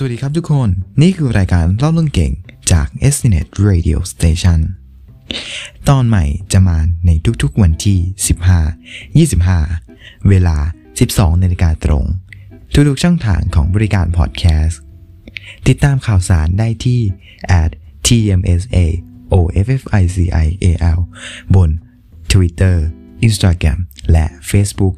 สวัสดีครับทุกคน นี่คือรายการเล่าเรื่องเก่งจาก s n e t Radio Station ตอนใหม่จะมาในทุกๆวันที่ 15 25 เวลา 12นาฬิกาตรง ทุกๆช่องทางของบริการพอดแคสต์ติดตามข่าวสารได้ที่ at tmsa official บน Twitter Instagram และ Facebook